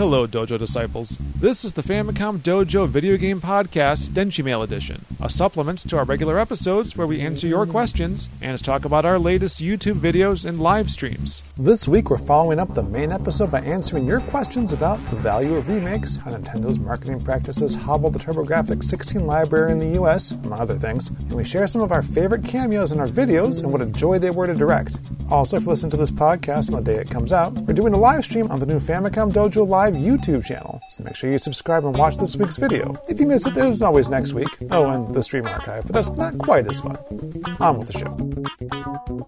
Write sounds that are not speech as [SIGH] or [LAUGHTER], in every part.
Hello, Dojo Disciples. This is the Famicom Dojo Video Game Podcast, Denshi Mail Edition, a supplement to our regular episodes where we answer your questions and talk about our latest YouTube videos and live streams. This week, we're following up the main episode by answering your questions about the value of remakes, how Nintendo's marketing practices hobble the TurboGrafx 16 library in the US, among other things, and we share some of our favorite cameos in our videos and what a joy they were to direct. Also, if you listen to this podcast on the day it comes out, we're doing a live stream on the new Famicom Dojo Live YouTube channel. So make sure you subscribe and watch this week's video. If you miss it, there's always next week. Oh, and the stream archive, but that's not quite as fun. On with the show.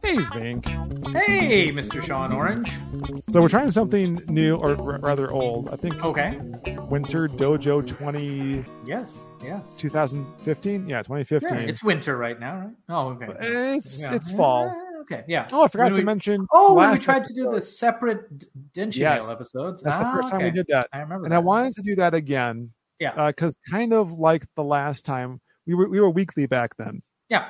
Hey, Vinnk. Hey, Mr. Sean Orange. So we're trying something new, or r- rather old. I think Okay. Winter Dojo 20, Yes. Yes. 2015? Yeah, 2015. Yeah, it's winter right now, right? Oh, okay. It's Yeah. it's fall. Okay. Yeah. Oh, I forgot When to we- mention. Oh, when we tried to do the separate D- Denshi Yes. Episodes. That's the Ah, first time we did that, I remember. and that. I wanted to do that again. Yeah. because kind of like the last time we were we were weekly back then, Yeah.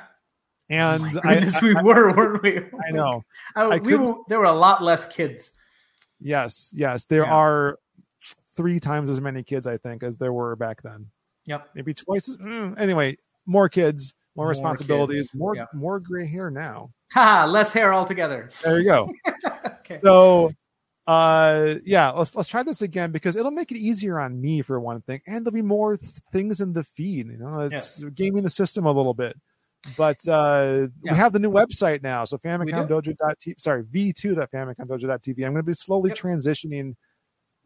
and I, goodness, I, we were, weren't we? I know. I, [LAUGHS] I we were, there were a lot less kids. Yes, yes, there Yeah. are three times as many kids I think as there were back then. Yep. Maybe twice. as- mm, anyway, more kids, more, More responsibilities, kids, more yeah. more gray hair now. Ha! Less hair altogether. There you go. okay. [LAUGHS] so uh yeah let's let's try this again because it'll make it easier on me for one thing and there'll be more th- things in the feed you know it's gaming the system a little bit but uh Yeah. we have the new website now so do? famicomdojo.tv sorry v2.famicomdojo.tv i'm going to be slowly Yep. transitioning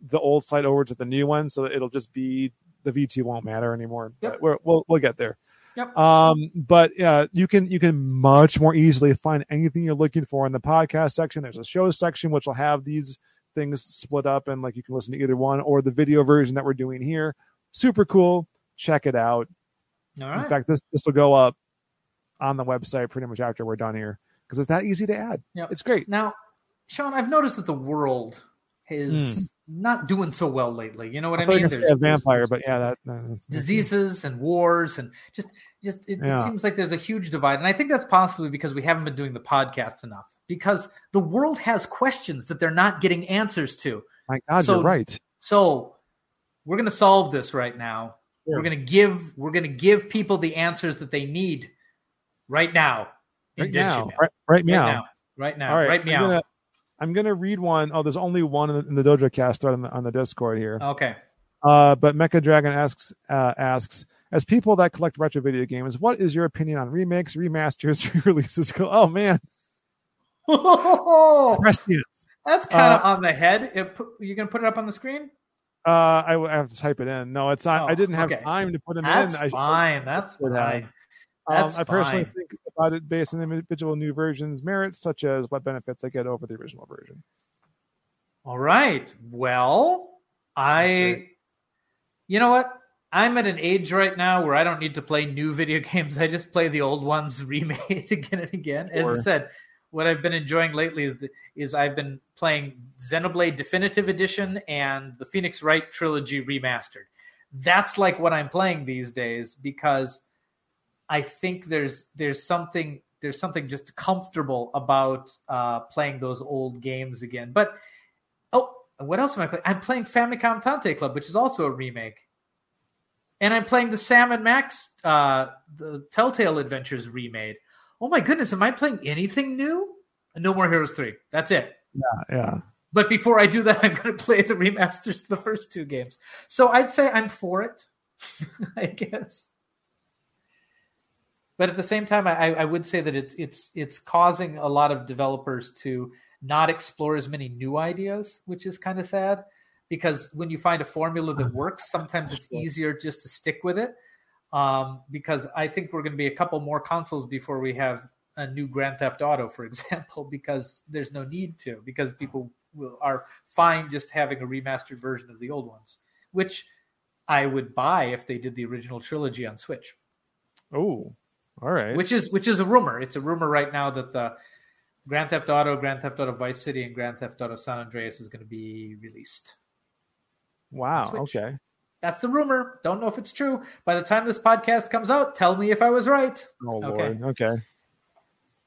the old site over to the new one so that it'll just be the v2 won't matter anymore Yep. but we're, we'll we'll get there Yep. um but uh you can you can much more easily find anything you're looking for in the podcast section. There's a show section which will have these things split up and like you can listen to either one or the video version that we're doing here. Super cool. Check it out. All in fact this this will go up on the website pretty much after we're done here because it's that easy to add. Yep. it's great. Now, Sean, I've noticed that the world is Hmm. not doing so well lately. You know what I, I mean? were gonna say There's- a vampire but yeah that diseases and wars and just just it, Yeah. it seems like there's a huge divide. And i think that's possibly because we haven't been doing the podcast enough because the world has questions that they're not getting answers to. My god So- you're right. so we're going to solve this right now. Sure. we're going to give we're going to give people the answers that they need right now. Right now. right, right right meow. now. Right now. Right right I'm meow. gonna, I'm gonna read one. Oh, there's only one in the, in the dojo cast thread on the, on the discord here okay Uh, but Mecha Dragon asks uh, asks as people that collect retro video games, what is your opinion on remakes, remasters, [LAUGHS] re-releases? Oh man, [LAUGHS] prescience. that's kind of Uh, on the head it, you going to put it up on the screen Uh, I, I have to type it in. No, it's not. I Oh, didn't have okay. time to put them that's in. I, fine that's should have. fine um, I personally fine. think about it based on individual new versions' merits, such as what benefits I get over the original version. All right. Well, I, you know what? I'm at an age right now where I don't need to play new video [LAUGHS] games. I just play the old ones [LAUGHS] remade again and again. As I said, what I've been enjoying lately is the, is I've been playing Xenoblade Definitive Edition and the Phoenix Wright trilogy remastered. That's like what I'm playing these days because I think there's there's something there's something just comfortable about uh, playing those old games again. But Oh, what else am I playing? I'm playing Famicom Tantei Club, which is also a remake. And I'm playing the Sam and Max, uh, the Telltale Adventures remade. Oh my goodness, am I playing anything new? No More Heroes 3. That's it. Yeah, yeah. But before I do that, [LAUGHS] I'm going to play the remasters the first two games. So I'd say I'm for it, [LAUGHS] I guess. But at the same time, I, I would say that it's it's it's causing a lot of developers to not explore as many new ideas, which is kind of sad. Because when you find a formula that works, sometimes it's easier just to stick with it. Um, because I think we're going to be a couple more consoles before we have a new Grand Theft Auto, for [LAUGHS] example, because there's no need to, because people will, are fine just having a remastered version of the old ones, which I would buy if they did the original trilogy on Switch. Oh, all right. Which is which is a rumor. It's a rumor right now that the Grand Theft Auto, Grand Theft Auto Vice City, and Grand Theft Auto San Andreas is going to be released. wow. Okay. That's the rumor. Don't know if it's true. By the time this podcast comes out, tell me if I was right. Oh Okay. lord. Okay.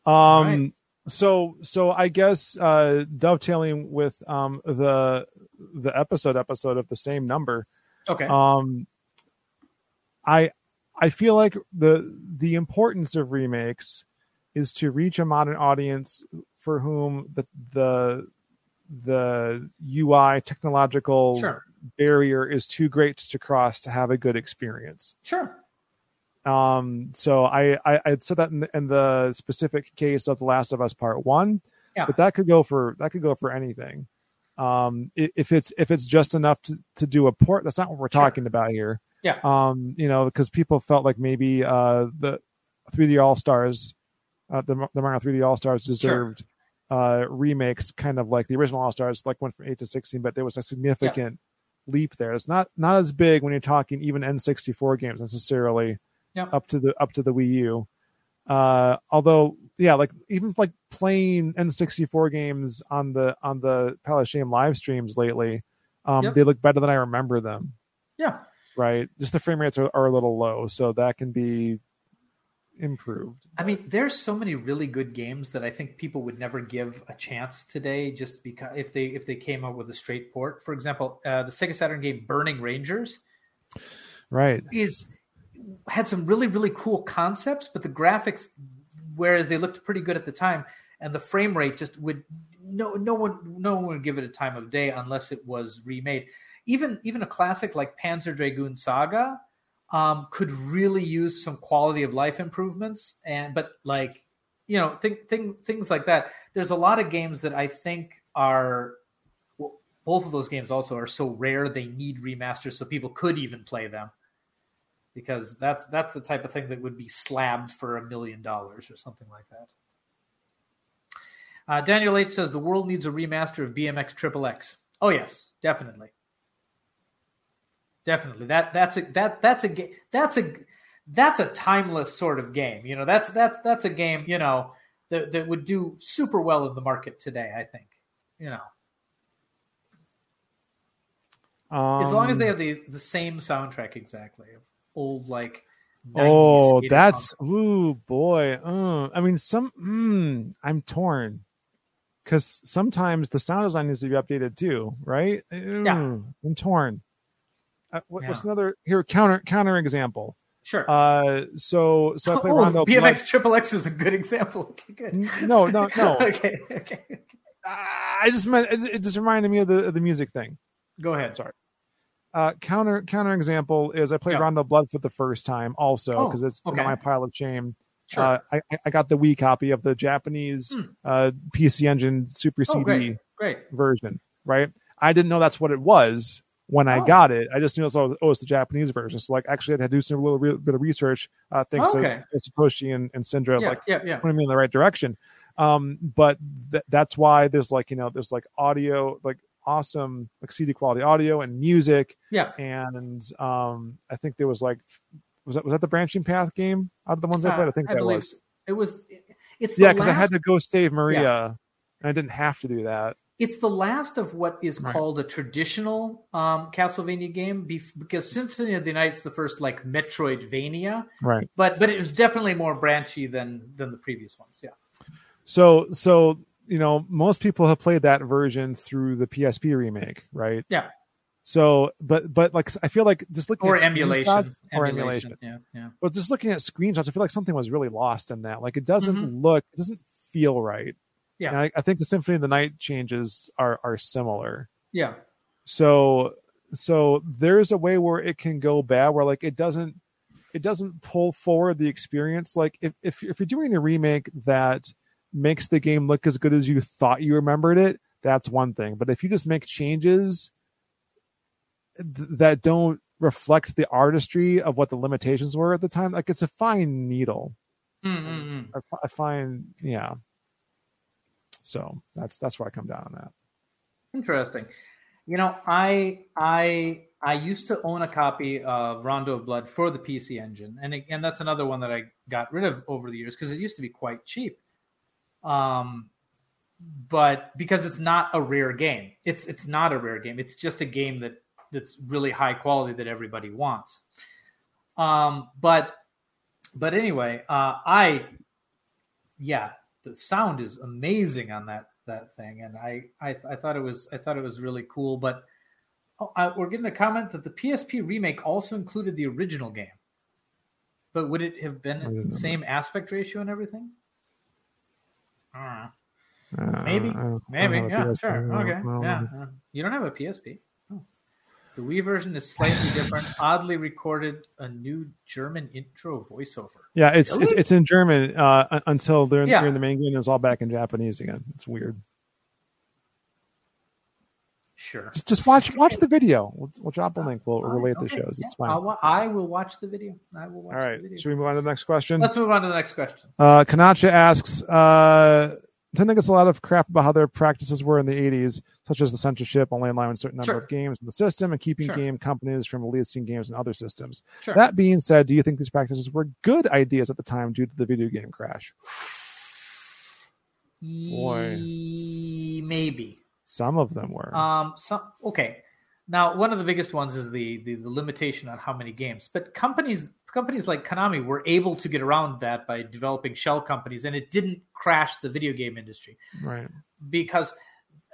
Um. right. So so I guess uh, dovetailing with um the the episode episode of the same number. Okay. Um, I I feel like the the importance of remakes is to reach a modern audience for whom the the the UI technological sure. barrier is too great to cross to have a good experience. Sure. Um, so I, I I'd said that in the, in the specific case of The Last of Us Part One, Yeah. but that could go for that could go for anything. Um, if it's if it's just enough to, to do a port, that's not what we're Sure. talking about here. Yeah. Um, you know, because people felt like maybe uh the 3D All Stars, uh, the the Mario 3D All Stars deserved uh remakes, kind of like the original All Stars, like went from eight to sixteen, but there was a significant leap there. It's not not as big when you're talking even N64 games necessarily Yeah. up to the up to the Wii U. Uh, although, yeah, like even like playing N64 games on the on the Pile of Shame live streams lately, um, Yep. they look better than I remember them. Yeah. Right, just the frame rates are, are a little low, so that can be improved. I mean, there's so many really good games that I think people would never give a chance today, just because if they if they came up with a straight port. For example, uh, the Sega Saturn game Burning Rangers Right, is had some really really cool concepts, but the graphics, whereas they looked pretty good at the time, and the frame rate just would no no one no one would give it a time of day unless it was remade. Even even a classic like Panzer Dragoon Saga um, could really use some quality of life improvements, and but like you know thing, thing, things like that. There's a lot of games that I think are well, both of those games also are so rare they need remasters so people could even play them because that's that's the type of thing that would be slabbed for a million dollars or something like that. Uh, Daniel H says the world needs a remaster of BMX Triple X. Oh yes, definitely, definitely. That that's a that that's a that's a that's a timeless sort of game. You know, that's that's that's a game. You know that that would do super well in the market today. I think. You know, um, as long as they have the the same soundtrack exactly of old like. Oh, that's ooh boy. Uh, I mean, some. Mm, I'm torn because sometimes the sound design needs to be updated too, right? Yeah. I'm torn. Uh, what, What's another here? Counter counter example. sure. Uh, so so I play oh, Rondo BMX Triple X is a good example. [LAUGHS] Okay, good. No, no, no. [LAUGHS] okay, okay. I just meant it, it just reminded me of the of the music thing. Go ahead. Sorry. Uh, counter counter example is I played Yeah. Rondo Blood for the first time also Oh, because it's okay. my pile of shame. Sure. Uh, I, I got the Wii copy of the Japanese Hmm. uh, PC Engine Super oh, CD great, great. version, right? I didn't know that's what it was when I Oh. got it. I just knew it was, oh, the Japanese version. So, like, actually, I had to do some little re- bit of research. Uh, thanks Okay. to Satoshi and, and Syndra, Yeah, like yeah, yeah. putting me in the right direction. Um, but th- that's why there's like you know there's like audio, like awesome like CD quality audio and music, Yeah. and um, I think there was like was that was that the branching path game out of the ones I Uh, played? I think that believe was. it was. It's the Yeah, because I had to go save Maria, and I didn't have to do that. It's the last of what is Right. called a traditional um, Castlevania game, bef- because Symphony of the Night's the first like Metroidvania, Right. but but it was definitely more branchy than than the previous ones. Yeah. So so you know most people have played that version through the PSP remake, right? Yeah. So but but like I feel like just looking Or at emulation. screenshots- or emulation. emulation. Yeah. Yeah. But just looking at screenshots, I feel like something was really lost in that. Like it doesn't Mhm. look, it doesn't feel right. Yeah. And I, I think the Symphony of the Night changes are are similar. Yeah. So so there's a way where it can go bad where like it doesn't it doesn't pull forward the experience. Like if if, if you're doing a remake that makes the game look as good as you thought you remembered it, that's one thing. But if you just make changes th- that don't reflect the artistry of what the limitations were at the time, like it's a fine needle. Mm-mm-mm. I, I find, yeah. So that's that's where I come down on that. Interesting. You know, I I I used to own a copy of Rondo of Blood for the PC Engine, and again, that's another one that I got rid of over the years because it used to be quite cheap. Um, but because it's not a rare game, it's it's not a rare game. It's just a game that that's really high quality that everybody wants. Um, but but anyway, uh, I yeah, the sound is amazing on that that thing, and I, I I thought it was I thought it was really cool. But Oh, uh, we're getting a comment that the PSP remake also included the original game. But would it have been the same aspect ratio and everything? Uh, maybe, Uh, maybe, I don't have a yeah, PSP. sure, I don't- okay, I don't yeah. know. uh, You don't have a PSP. The Wii version is slightly different. [LAUGHS] Oddly recorded a new German intro voiceover. Yeah, it's it's Really? it's in German uh, until they're in, Yeah. in the main game. and It's all back in Japanese again. It's weird. Sure. Just, just watch watch the video. We'll, we'll drop a link. We'll relate the shows. yeah, It's fine. I'll I will watch the video. I will watch All right. the video. Should we move on to the next question? Let's move on to the next question. Uh, Kanacha asks, uh, Nintendo gets a lot of crap about how their practices were in the 80s, such as the censorship, only allowing a certain number Sure. of games in the system, and keeping Sure. game companies from releasing games in other systems. Sure. That being said, do you think these practices were good ideas at the time due to the video game crash? Boy. Maybe. Some of them were. Um. Some. Okay. Now, one of the biggest ones is the, the the limitation on how many games. But companies companies like Konami were able to get around that by developing shell companies, and it didn't crash the video game industry right. because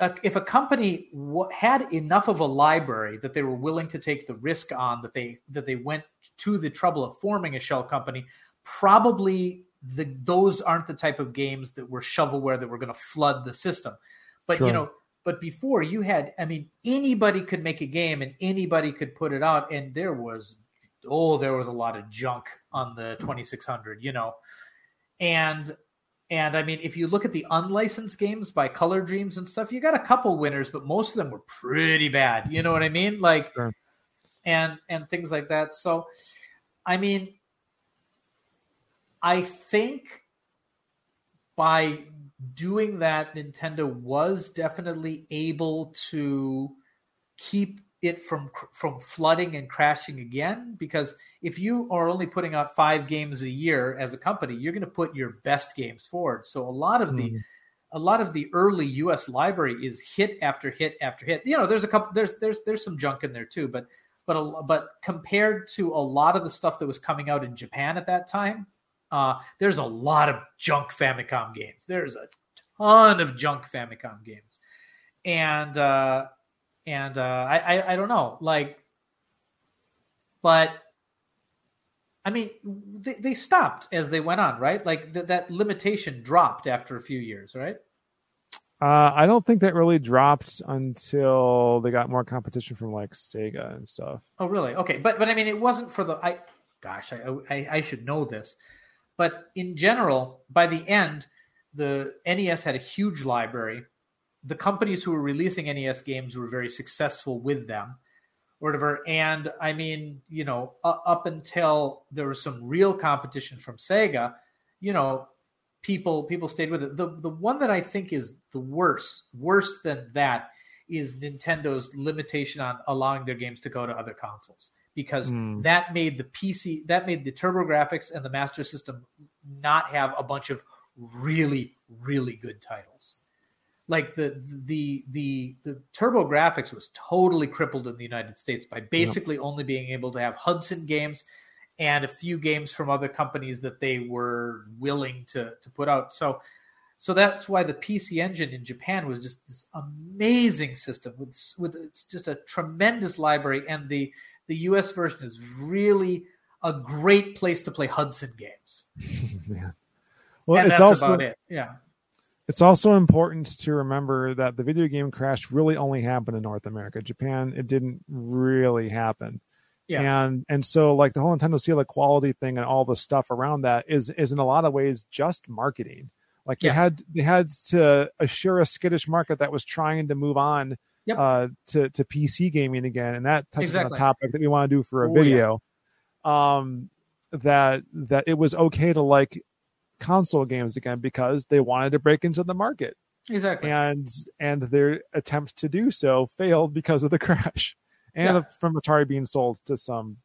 uh, if a company w- had enough of a library that they were willing to take the risk on that they that they went to the trouble of forming a shell company probably the those aren't the type of games that were shovelware that were going to flood the system but Sure. you know but before you had i mean anybody could make a game and anybody could put it out and there was oh there was a lot of junk on the 2600 you know and and I mean, if you look at the unlicensed games by Color Dreams and stuff, you got a couple winners, but most of them were pretty bad. You know what I mean? Like, Sure. and and things like that. So, I mean, I think by doing that, Nintendo was definitely able to keep it from from flooding and crashing again? Because if you are only putting out five games a year as a company you're going to put your best games forward. So a lot of the Mm. a lot of the early US library is hit after hit after hit. You know there's a couple there's there's there's some junk in there too but but a, but compared to a lot of the stuff that was coming out in Japan at that time uh there's a lot of junk Famicom games. There's a ton of junk Famicom games. And uh and uh, I, I I don't know, like, but I mean, they, they stopped as they went on, right? Like th- that limitation dropped after a few years, right? Uh, I don't think that really dropped until they got more competition from like Sega and stuff. Oh, really? Okay, but but I mean, it wasn't for the I. Gosh, I I, I should know this, but in general, by the end, the NES had a huge library. The companies who were releasing NES games were very successful with them, or whatever. And I mean, you know, up until there was some real competition from Sega, you know, people people stayed with it. The the one that I think is the worst, worse than that, is Nintendo's limitation on allowing their games to go to other consoles because Hmm. that made the PC that made the TurboGrafx and the Master System not have a bunch of really really good titles. Like the the the the TurboGrafx was totally crippled in the United States by basically only being able to have Hudson games and a few games from other companies that they were willing to to put out. So so that's why the PC Engine in Japan was just this amazing system with with it's just a tremendous library, and the the US version is really a great place to play Hudson games. [LAUGHS] yeah. Well, and it's that's also about it. Yeah. It's also important to remember that the video game crash really only happened in North America. Japan, it didn't really happen. Yeah. And and so like the whole Nintendo Seal of Quality thing and all the stuff around that is is in a lot of ways just marketing. Like they had they had to assure a skittish market that was trying to move on Yep. uh, to to PC gaming again, and that touches on a topic that we want to do for a Oh, yeah. video. Um, that that it was okay to like console games again because they wanted to break into the market Exactly. and and their attempt to do so failed because of the [LAUGHS] crash and Yeah. from Atari being sold to some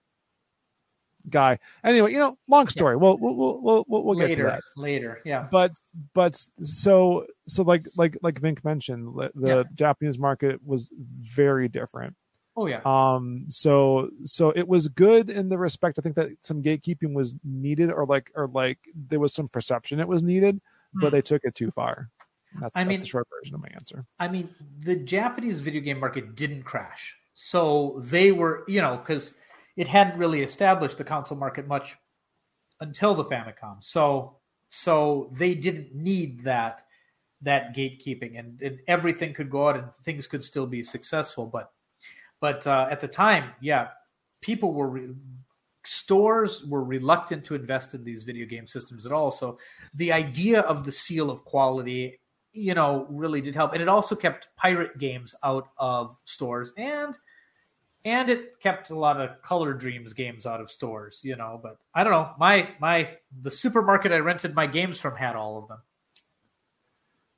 guy. Anyway, you know, long story. We'll we'll we'll we'll, we'll, we'll get to that. Later. Yeah. But but so so like like like Vinnk mentioned, the Yeah. Japanese market was very different. Oh yeah. Um, so so it was good in the respect. I think that some gatekeeping was needed, or like or like there was some perception it was needed, but Hmm. they took it too far. That's, I that's mean- the short version of my answer. I mean, the Japanese video game market didn't crash. So they were, you know, because it hadn't really established the console market much until the Famicom. So so they didn't need that that gatekeeping, and, and everything could go out and things could still be successful. But but uh, at the time, yeah, people were re- stores were reluctant to invest in these video game systems at all. So the idea of the seal of quality, you know, really did help, and it also kept pirate games out of stores and and it kept a lot of color dreams games out of stores you know. But i don't know. My my the supermarket i rented my games from had all of them.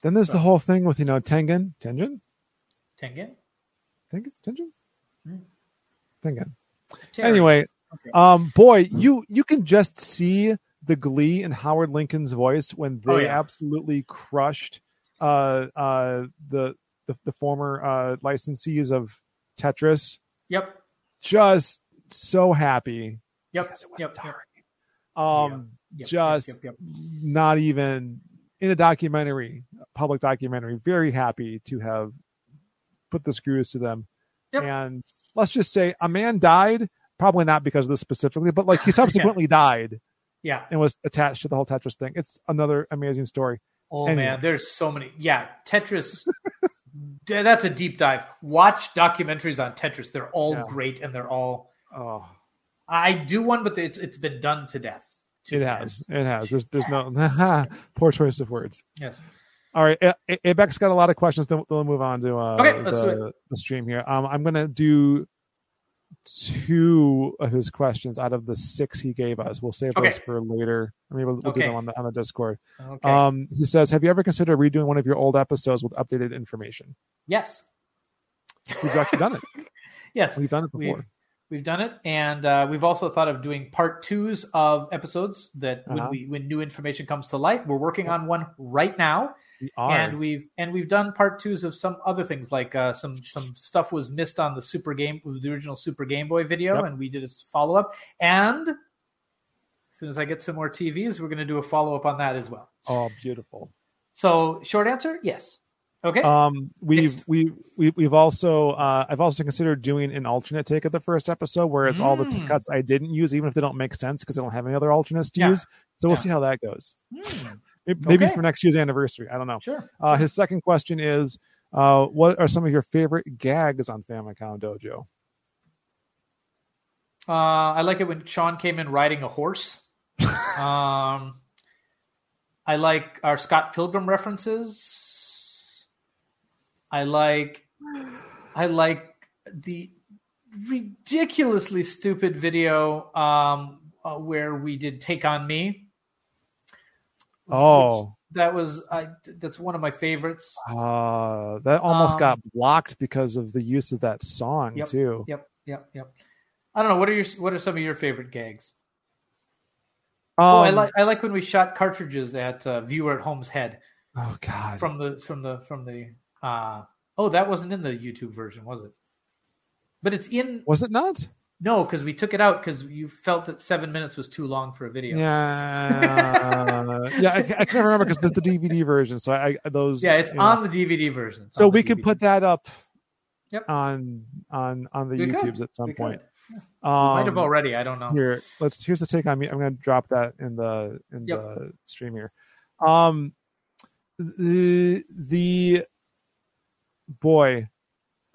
Then there's the whole thing with you know Tengen, Tengen, tengen? Tengen, Tengen. Tengen. Terry. Anyway, Okay. um, boy, you you can just see the glee in Howard Lincoln's voice when they Oh, yeah. absolutely crushed uh, uh, the, the the former uh, licensees of Tetris. yep Just so happy. yep yep, yep. Um, yep, just yep. not even in a documentary, a public documentary. Very happy to have put the screws to them. Yep. And let's just say a man died, probably not because of this specifically, but like he [LAUGHS] subsequently died yeah and was attached to the whole Tetris thing. It's another amazing story. oh Anyway. man there's so many yeah tetris [LAUGHS] that's a deep dive watch documentaries on tetris they're all Yeah. great and they're all Oh, i do one but it's it's been done to death to it death. has. It has. There's there's no [LAUGHS] poor choice of words. yes All right, A- A- Abex got a lot of questions. Then we'll move on to uh, Okay, the, the stream here. Um, I'm gonna do two of his questions out of the six he gave us. We'll save Okay. those for later. I mean, we'll, we'll do them on the on the Discord. okay Um, he says, "Have you ever considered redoing one of your old episodes with updated information?" yes We've actually done it. [LAUGHS] yes We've done it before. We've we've done it, and uh, we've also thought of doing part twos of episodes that when Uh-huh. we when new information comes to light. We're working on one right now, We and we've and we've done part twos of some other things like uh, some some stuff was missed on the Super Game the original Super Game Boy video, Yep. and we did a follow up. And as soon as I get some more TVs, we're going to do a follow up on that as well. oh, beautiful. So short answer, yes. Okay. Um, we've Next. we we we've also uh, I've also considered doing an alternate take of the first episode where it's all the t- Mm. cuts I didn't use, even if they don't make sense because I don't have any other alternates to Yeah. use. So we'll Yeah. see how that goes. Hmm, Maybe maybe Okay. for next year's anniversary. I don't know. sure. Uh, his second question is, uh, what are some of your favorite gags on Famicom Dojo? Uh, I like it when Sean came in riding a horse. [LAUGHS] um, I like our Scott Pilgrim references. I like, I like the ridiculously stupid video um, uh, where we did "Take on Me." Oh, That was I. That's one of my favorites. uh, that almost Um, got blocked because of the use of that song Yep. too. Yep, yep, yep. I don't know. What are your What are some of your favorite gags? Um, oh, I like I like when we shot cartridges at uh, viewer at home's head. oh God. from the from the from the uh oh that wasn't in the youtube version was it but it's in was it not? no because we took it out because you felt that seven minutes was too long for a video Yeah, [LAUGHS] yeah. I, I can't remember because there's the DVD version. So I those. Yeah, it's you know. on the dvd version It's So we could DVD. put that up. Yep. On on on the We could. YouTubes at some We point. could. Um, might have already i don't know Here, let's. Here's the take on me. I'm going to drop that in the in Yep. the stream here. Um, the the boy,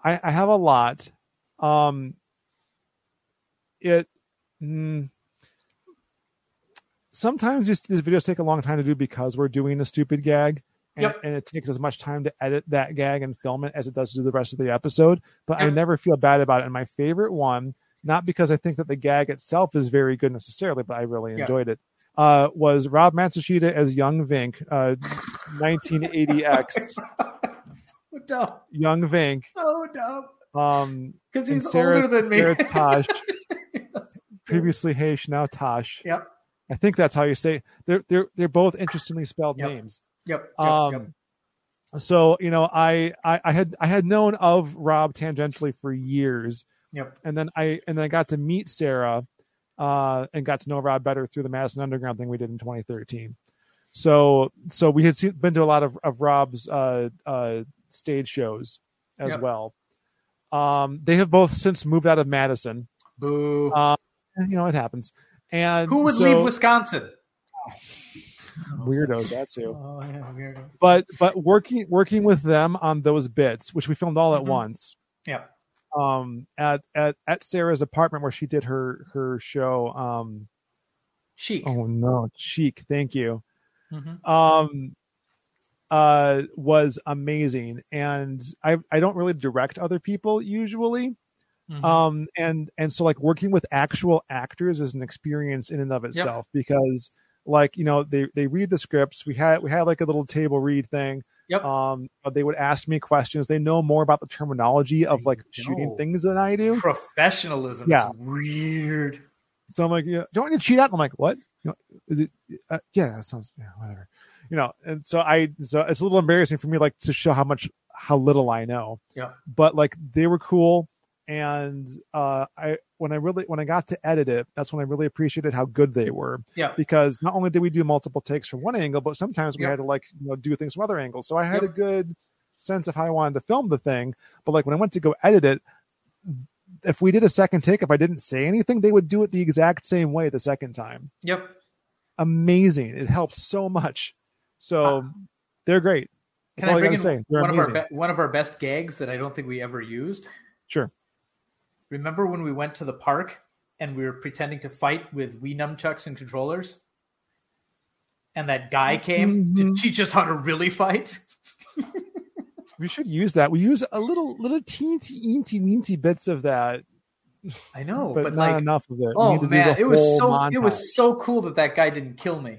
I I have a lot. Um, it. Mm, sometimes these, these videos take a long time to do because we're doing a stupid gag. And, Yep. and it takes as much time to edit that gag and film it as it does to do the rest of the episode. But I never feel bad about it. And my favorite one, not because I think that the gag itself is very good necessarily, but I really enjoyed it, uh, was Rob Matsushita as Young Vinnk, uh, 1980X so [LAUGHS] dumb Young Vinnk. so dumb Um, because he's Sarah, older than me Sarah Tosh, [LAUGHS] previously Heish, now Tosh. yep I think that's how you say they're they're they're both interestingly spelled Yep. names. yep yep, Um, yep. so you know, I, I I had I had known of Rob tangentially for years, Yep. and then I and then I got to meet Sarah, uh, and got to know Rob better through the Madison Underground thing we did in 2013. So so we had seen, been to a lot of of Rob's uh, uh, stage shows as Yep. well. Um, they have both since moved out of Madison. Boo. Uh, you know, it happens. And Who would so- leave Wisconsin? [LAUGHS] Weirdos, that's who. Oh, yeah, weirdos. But but working working with them on those bits, which we filmed all at Mhm. once, Yeah. um, at at at Sarah's apartment where she did her her show. Um, Chic. oh no, chic. Thank you. Mhm. um uh was amazing and i i don't really direct other people usually Mhm. um and and so like working with actual actors is an experience in and of itself because like you know they they read the scripts we had we had like a little table read thing Yep. um they would ask me questions they know more about the terminology of like shooting things than i do Professionalism. Yeah. Is weird. So I'm like, yeah, do you want to cheat out? I'm like, what? You know, is it, uh, yeah, that sounds, yeah, whatever. You know, and so I, so it's a little embarrassing for me, like to show how much, how little I know. Yeah. But like they were cool. And, uh, I, when I really, when I got to edit it, that's when I really appreciated how good they were Yeah. because not only did we do multiple takes from one angle, but sometimes we had to like, you know, do things from other angles. So I had a good sense of how I wanted to film the thing. But like when I went to go edit it, if we did a second take, if I didn't say anything, they would do it the exact same way the second time. Yep. Amazing. It helps so much. So Uh, they're great. That's Can all I I bring gotta in say. They're one of, our be- one of our best gags that I don't think we ever used? Sure. Remember when we went to the park and we were pretending to fight with Wii nunchucks and controllers? And that guy came to Mhm. teach us how to really fight? [LAUGHS] We should use that. We use a little, little teensy, eensy, weensy bits of that, I know, but, but, not like, enough of it. Oh to man, it was so montage. it was so cool that that guy didn't kill me.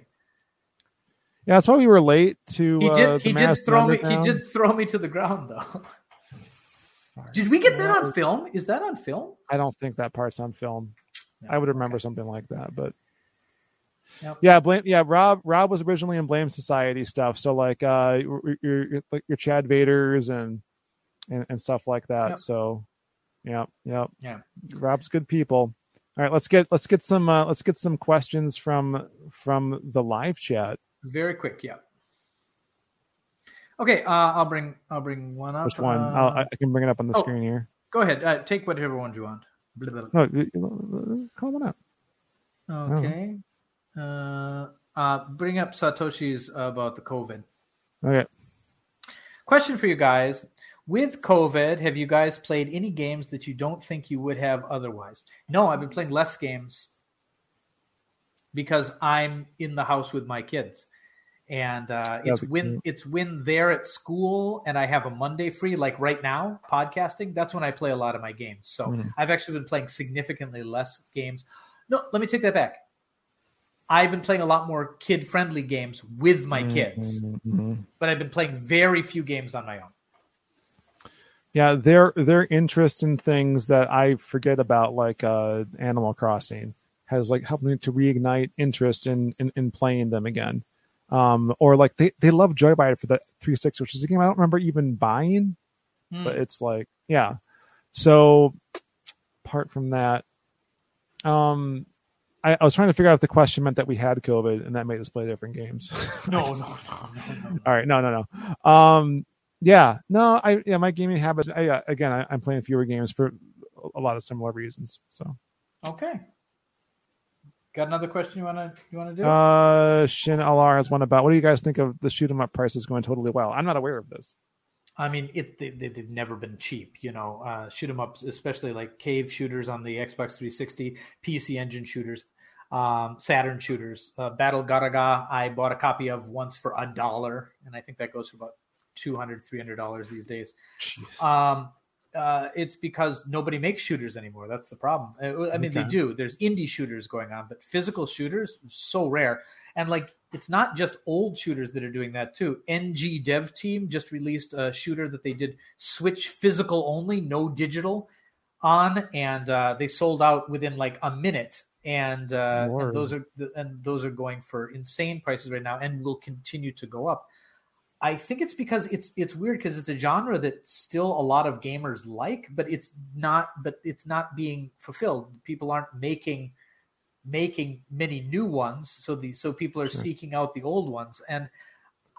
Yeah, that's why we were late to. He uh, did. the He did throw me. He did throw me to the ground, though. Did we get that on film? Is that on film? I don't think that part's on film. No, I would remember okay. something like that, but Yep. yeah, blame. Yeah, Rob. Rob was originally in Blame Society stuff, so like uh, your your, your Chad Vaders and, and and stuff like that. Yep. So, yeah, yeah, Yeah. Rob's good people. All right, let's get let's get some uh, let's get some questions from from the live chat. Very quick, yeah. Okay, uh, I'll bring I'll bring one up. Just one? Uh, I'll, I can bring it up on the oh. screen here. go ahead. Uh, take whatever one you want. Blah, blah, blah. No, call one up. Okay. Uh, uh, bring up Satoshi's about the COVID. Okay. Question for you guys. With COVID, have you guys played any games that you don't think you would have otherwise? No, I've been playing less games because I'm in the house with my kids. And uh, it's when it's when they're at school and I have a Monday free, like right now, podcasting. That's when I play a lot of my games. So Mhm. I've actually been playing significantly less games. No, let me take that back. I've been playing a lot more kid-friendly games with my kids, Mhm. but I've been playing very few games on my own. Yeah, their their interest in things that I forget about, like uh, Animal Crossing, has like helped me to reignite interest in in, in playing them again. Um, or like they, they love Joyride for the 360, which is a game I don't remember even buying, Hmm. but it's like yeah. So apart from that, um, I, I was trying to figure out if the question meant that we had COVID and that made us play different games. No, no, no, no, no. [LAUGHS] All right, no, no, no. Um, yeah, no, I yeah, my gaming habits. I, uh, again, I, I'm playing fewer games for a lot of similar reasons. So, Okay. Got another question you wanna you wanna do? uh, Shin LR has one about what do you guys think of the shoot 'em up prices going totally well? I'm not aware of this. I mean, it they, they, they've never been cheap. You know, uh, shoot 'em ups, especially like cave shooters on the Xbox 360, PC Engine shooters, um, Saturn shooters. Uh, Battle Garegga, I bought a copy of once for a dollar, and I think that goes for about 200 300 dollars these days. Jeez. Um, uh, it's because nobody makes shooters anymore. That's the problem. Uh, I mean, they do. There's indie shooters going on, but physical shooters so rare. And like, it's not just old shooters that are doing that too. NG Dev Team just released a shooter that they did switch physical only, no digital, on, and uh, they sold out within like a minute. And, uh, and those are and those are going for insane prices right now, and will continue to go up. I think it's because it's it's weird because it's a genre that still a lot of gamers like, but it's not but it's not being fulfilled. People aren't making making many new ones, so the so people are Sure. seeking out the old ones, and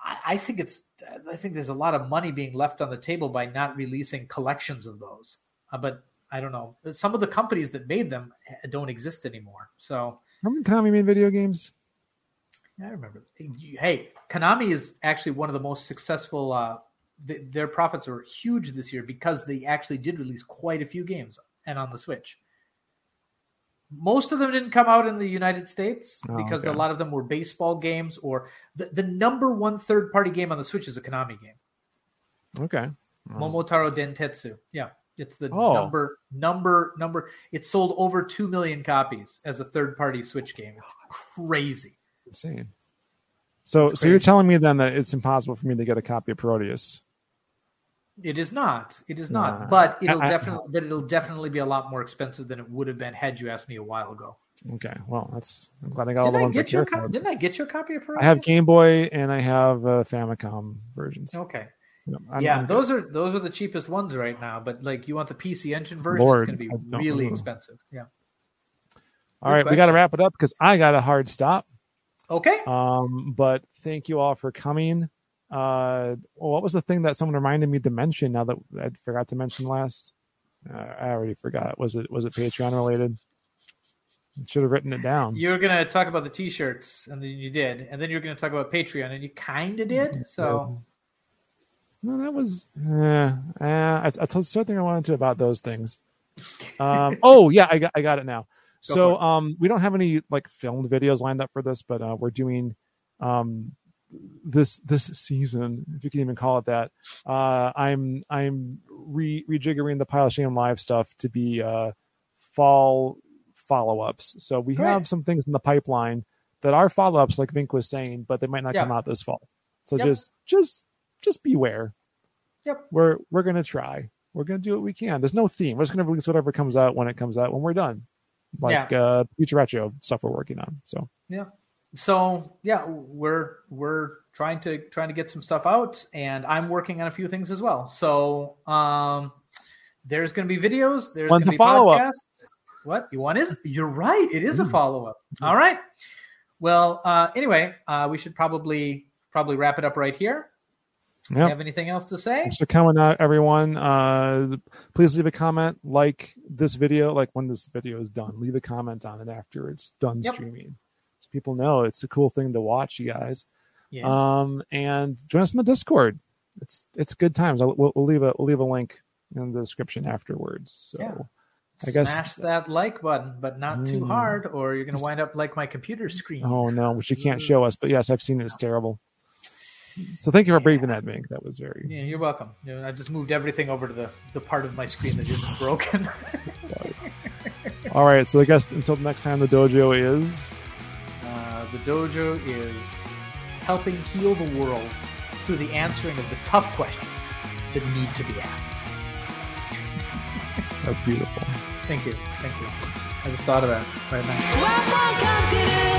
I, I think it's I think there's a lot of money being left on the table by not releasing collections of those. uh, but I don't know. Some of the companies that made them eh, don't exist anymore. So Remember Konami made video games? I remember. Hey, Konami is actually one of the most successful. Uh, th- their profits are huge this year because they actually did release quite a few games and on the Switch. Most of them didn't come out in the United States Oh, because okay. a lot of them were baseball games or the, the number one third party game on the Switch is a Konami game. Okay. Momotaro Dentetsu. Yeah. It's the Oh. number number number it sold over 2 million copies as a third party Switch game. It's crazy. Insane. So, so you're telling me then that it's impossible for me to get a copy of Parodius? It is not. It is not. Nah. but it'll I- I- definitely but it'll definitely be a lot more expensive than it would have been had you asked me a while ago. Okay. Well, that's. I'm glad I got all Didn't the I ones I get you a co- didn't I get you a copy of Parodius? I have Game Boy and I have uh, Famicom versions. Okay. Yeah, I'm- yeah, I'm- those are those are the cheapest ones right now, but like you want the PC engine version, Lord, it's going to be really know. expensive. Yeah. all right, we got to wrap it up because I got a hard stop. Okay. Um, but thank you all for coming. Uh, well, what was the thing that someone reminded me to mention? Now that I forgot to mention last, uh, I already forgot. Was it was it Patreon related? Should have written it down. You were going to talk about the t-shirts and then you did, and then you were going to talk about Patreon and you kind of did. So No, that was. Uh, uh, I, I told something I wanted to about those things. Um, [LAUGHS] oh yeah, I got I got it now. So um, we don't have any like filmed videos lined up for this, but uh, we're doing um this this season, if you can even call it that. Uh, I'm I'm re rejiggering the pile of shame live stuff to be uh fall follow ups. So we Great. have some things in the pipeline that are follow ups, like Vinnk was saying, but they might not come out this fall. So Yep. just just just beware. Yep. We're we're gonna try. We're gonna do what we can. There's no theme. We're just gonna release whatever comes out when it comes out when we're done. Like uh future retro stuff we're working on. So yeah, so yeah, we're we're trying to trying to get some stuff out, and I'm working on a few things as well. So um, there's going to be videos. There's One's a follow-up. podcasts. What you want is you're right. It is a Mm. follow up. All right. Well, uh, anyway, uh, we should probably probably wrap it up right here. You yeah. have anything else to say? Thanks for coming out, everyone. Uh, please leave a comment, like this video, like when this video is done. Leave a comment on it after it's done Yep. streaming, so people know it's a cool thing to watch. You guys, Yeah. um, and join us in the Discord. It's it's good times. I'll, we'll, we'll leave a we'll leave a link in the description afterwards. So Yeah. I guess- smash that like button, but not too Mm. hard, or you're going to wind up like my computer screen. oh no, which you can't show us, but yes, I've seen it. It's terrible. So thank you for braving that, Vinnk. That was very. Yeah, you're welcome. You know, I just moved everything over to the, the part of my screen that isn't broken. Sorry. [LAUGHS] All right, so I guess until next time, the dojo is. uh, the dojo is helping heal the world through the answering of the tough questions that need to be asked. That's beautiful. Thank you. Thank you. I just thought of that right now.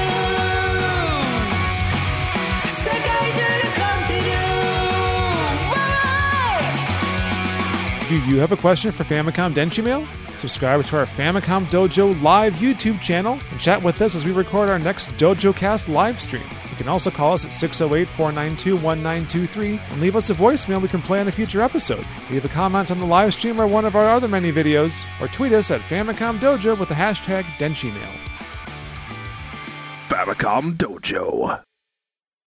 ー Do you have a question for Famicom Denshi Mail? Subscribe to our Famicom Dojo live YouTube channel and chat with us as we record our next Dojo Cast live stream. You can also call us at 608 492 1923 and leave us a voicemail we can play on a future episode. Leave a comment on the live stream or one of our other many videos, or tweet us at Famicom Dojo with the hashtag DenshiMail. Famicom Dojo.